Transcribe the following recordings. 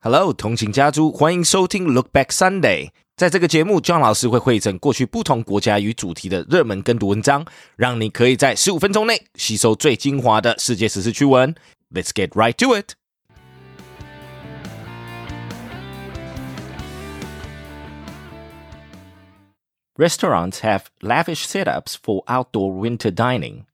Hello，通勤家族，欢迎收听 Look Back Sunday。在这个节目，John 老师会汇整过去不同国家与主题的热门跟读文章，让你可以在十五分钟内吸收最精华的世界时事趣闻。Let's get right to it。Restaurants have lavish setups for outdoor winter dining.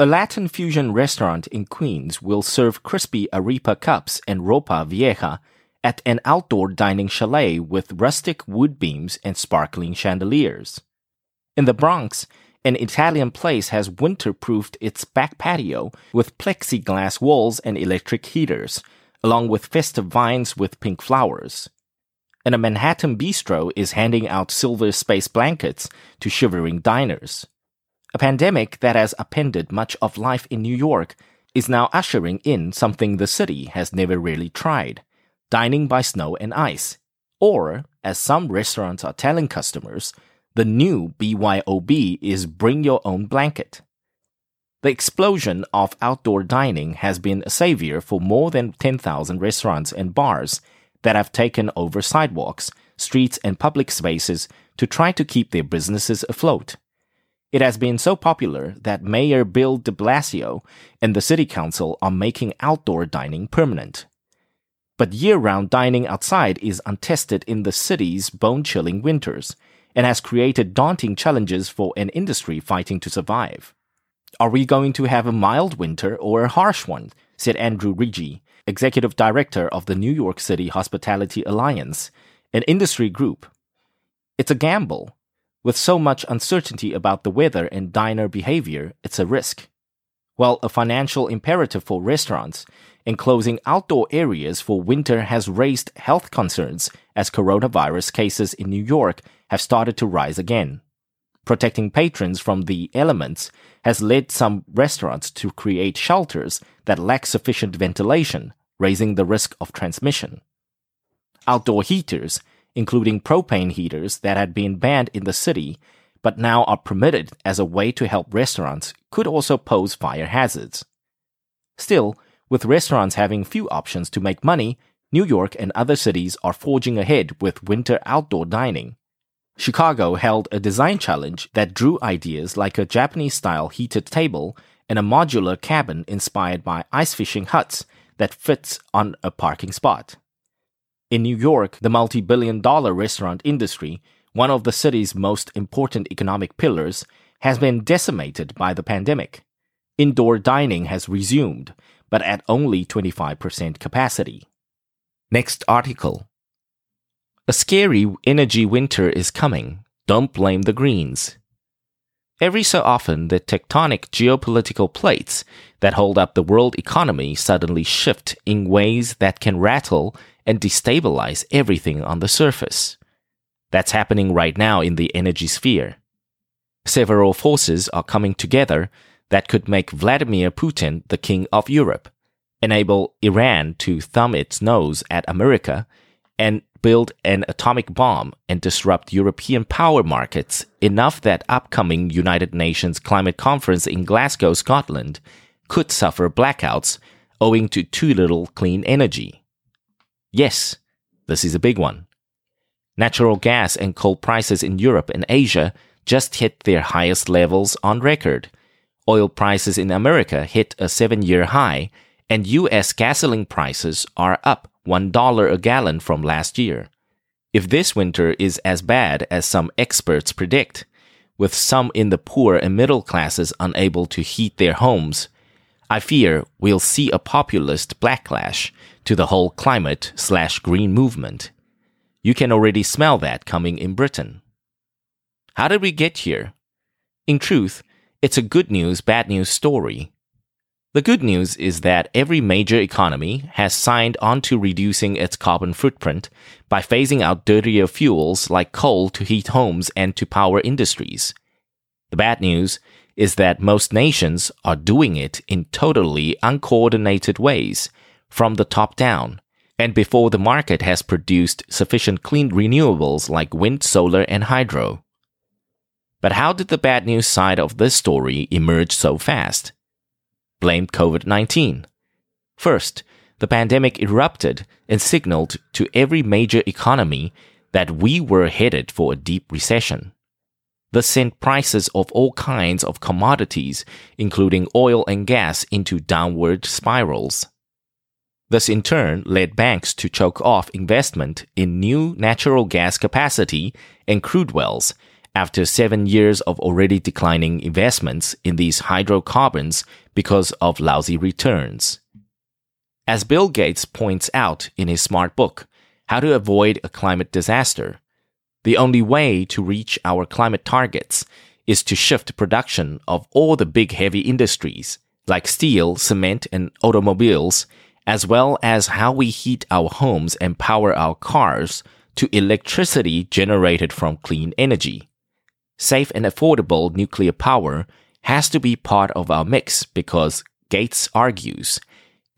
A Latin fusion restaurant in Queens will serve crispy arepa cups and ropa vieja at an outdoor dining chalet with rustic wood beams and sparkling chandeliers. In the Bronx, an Italian place has winter-proofed its back patio with plexiglass walls and electric heaters, along with festive vines with pink flowers and a Manhattan bistro is handing out silver space blankets to shivering diners. A pandemic that has upended much of life in New York is now ushering in something the city has never really tried dining by snow and ice. Or, as some restaurants are telling customers, the new BYOB is bring your own blanket. The explosion of outdoor dining has been a savior for more than 10,000 restaurants and bars that have taken over sidewalks, streets, and public spaces to try to keep their businesses afloat. It has been so popular that Mayor Bill de Blasio and the City Council are making outdoor dining permanent. But year round dining outside is untested in the city's bone chilling winters and has created daunting challenges for an industry fighting to survive. Are we going to have a mild winter or a harsh one? said Andrew Rigie, executive director of the New York City Hospitality Alliance, an industry group. It's a gamble. With so much uncertainty about the weather and diner behavior, it's a risk. While a financial imperative for restaurants, enclosing outdoor areas for winter has raised health concerns as coronavirus cases in New York have started to rise again. Protecting patrons from the elements has led some restaurants to create shelters that lack sufficient ventilation, raising the risk of transmission. Outdoor heaters, including propane heaters that had been banned in the city but now are permitted as a way to help restaurants, could also pose fire hazards. Still, with restaurants having few options to make money, New York and other cities are forging ahead with winter outdoor dining. Chicago held a design challenge that drew ideas like a Japanese style heated table and a modular cabin inspired by ice fishing huts that fits on a parking spot. In New York, the multi billion dollar restaurant industry, one of the city's most important economic pillars, has been decimated by the pandemic. Indoor dining has resumed, but at only 25% capacity. Next article. A scary energy winter is coming. Don't blame the Greens. Every so often, the tectonic geopolitical plates that hold up the world economy suddenly shift in ways that can rattle and destabilize everything on the surface. That's happening right now in the energy sphere. Several forces are coming together that could make Vladimir Putin the king of Europe, enable Iran to thumb its nose at America, and build an atomic bomb and disrupt European power markets enough that upcoming United Nations climate conference in Glasgow, Scotland could suffer blackouts owing to too little clean energy. Yes, this is a big one. Natural gas and coal prices in Europe and Asia just hit their highest levels on record. Oil prices in America hit a seven year high, and US gasoline prices are up $1 a gallon from last year. If this winter is as bad as some experts predict, with some in the poor and middle classes unable to heat their homes, I fear we'll see a populist backlash to the whole climate slash green movement. You can already smell that coming in Britain. How did we get here? In truth, it's a good news, bad news story. The good news is that every major economy has signed on to reducing its carbon footprint by phasing out dirtier fuels like coal to heat homes and to power industries. The bad news is that most nations are doing it in totally uncoordinated ways, from the top down, and before the market has produced sufficient clean renewables like wind, solar, and hydro. But how did the bad news side of this story emerge so fast? blamed COVID 19. First, the pandemic erupted and signaled to every major economy that we were headed for a deep recession. This sent prices of all kinds of commodities, including oil and gas, into downward spirals. This in turn led banks to choke off investment in new natural gas capacity and crude wells after seven years of already declining investments in these hydrocarbons because of lousy returns. As Bill Gates points out in his smart book, How to Avoid a Climate Disaster, the only way to reach our climate targets is to shift production of all the big heavy industries, like steel, cement, and automobiles, as well as how we heat our homes and power our cars, to electricity generated from clean energy. Safe and affordable nuclear power has to be part of our mix because, Gates argues,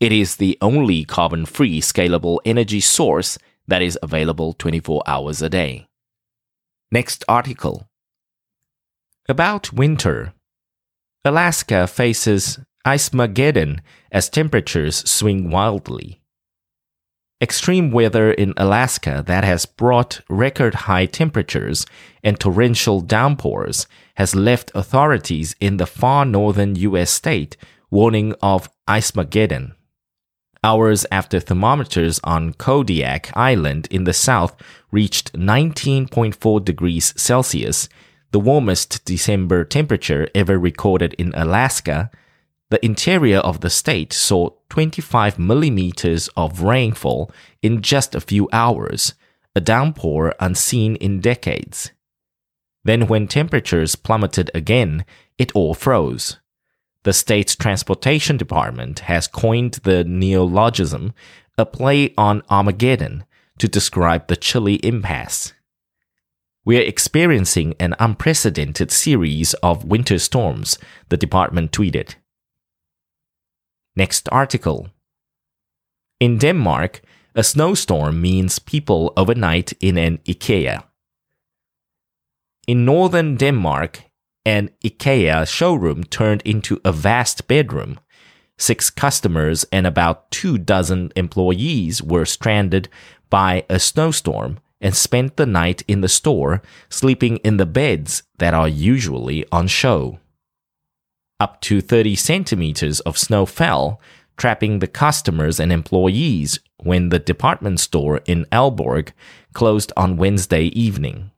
it is the only carbon free scalable energy source that is available 24 hours a day. Next article. About winter. Alaska faces Ice Mageddon as temperatures swing wildly. Extreme weather in Alaska that has brought record high temperatures and torrential downpours has left authorities in the far northern U.S. state warning of Ice Mageddon. Hours after thermometers on Kodiak Island in the south reached 19.4 degrees Celsius, the warmest December temperature ever recorded in Alaska, the interior of the state saw 25 millimeters of rainfall in just a few hours, a downpour unseen in decades. Then, when temperatures plummeted again, it all froze. The state's transportation department has coined the neologism, a play on Armageddon, to describe the chilly impasse. We are experiencing an unprecedented series of winter storms, the department tweeted. Next article. In Denmark, a snowstorm means people overnight in an IKEA. In northern Denmark, an IKEA showroom turned into a vast bedroom. Six customers and about two dozen employees were stranded by a snowstorm and spent the night in the store, sleeping in the beds that are usually on show. Up to 30 centimeters of snow fell, trapping the customers and employees when the department store in Aalborg closed on Wednesday evening.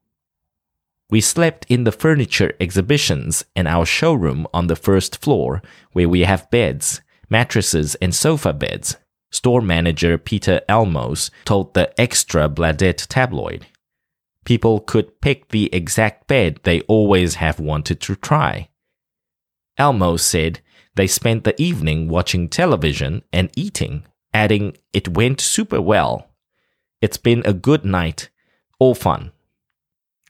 We slept in the furniture exhibitions and our showroom on the first floor, where we have beds, mattresses, and sofa beds, store manager Peter Elmose told the Ekstra Bladet tabloid. People could pick the exact bed they always have wanted to try. Elmose said they spent the evening watching television and eating, adding, It went super well. It's been a good night, all fun.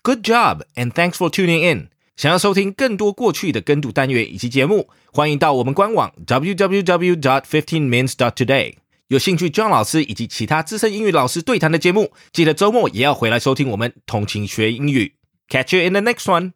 Good job and thanks for tuning in. 想要收听更多过去的跟读单元以及节目，欢迎到我们官网 www.dot.fifteenminutes.dot.today。有兴趣 John 老师以及其他资深英语老师对谈的节目，记得周末也要回来收听我们通勤学英语。Catch you in the next one.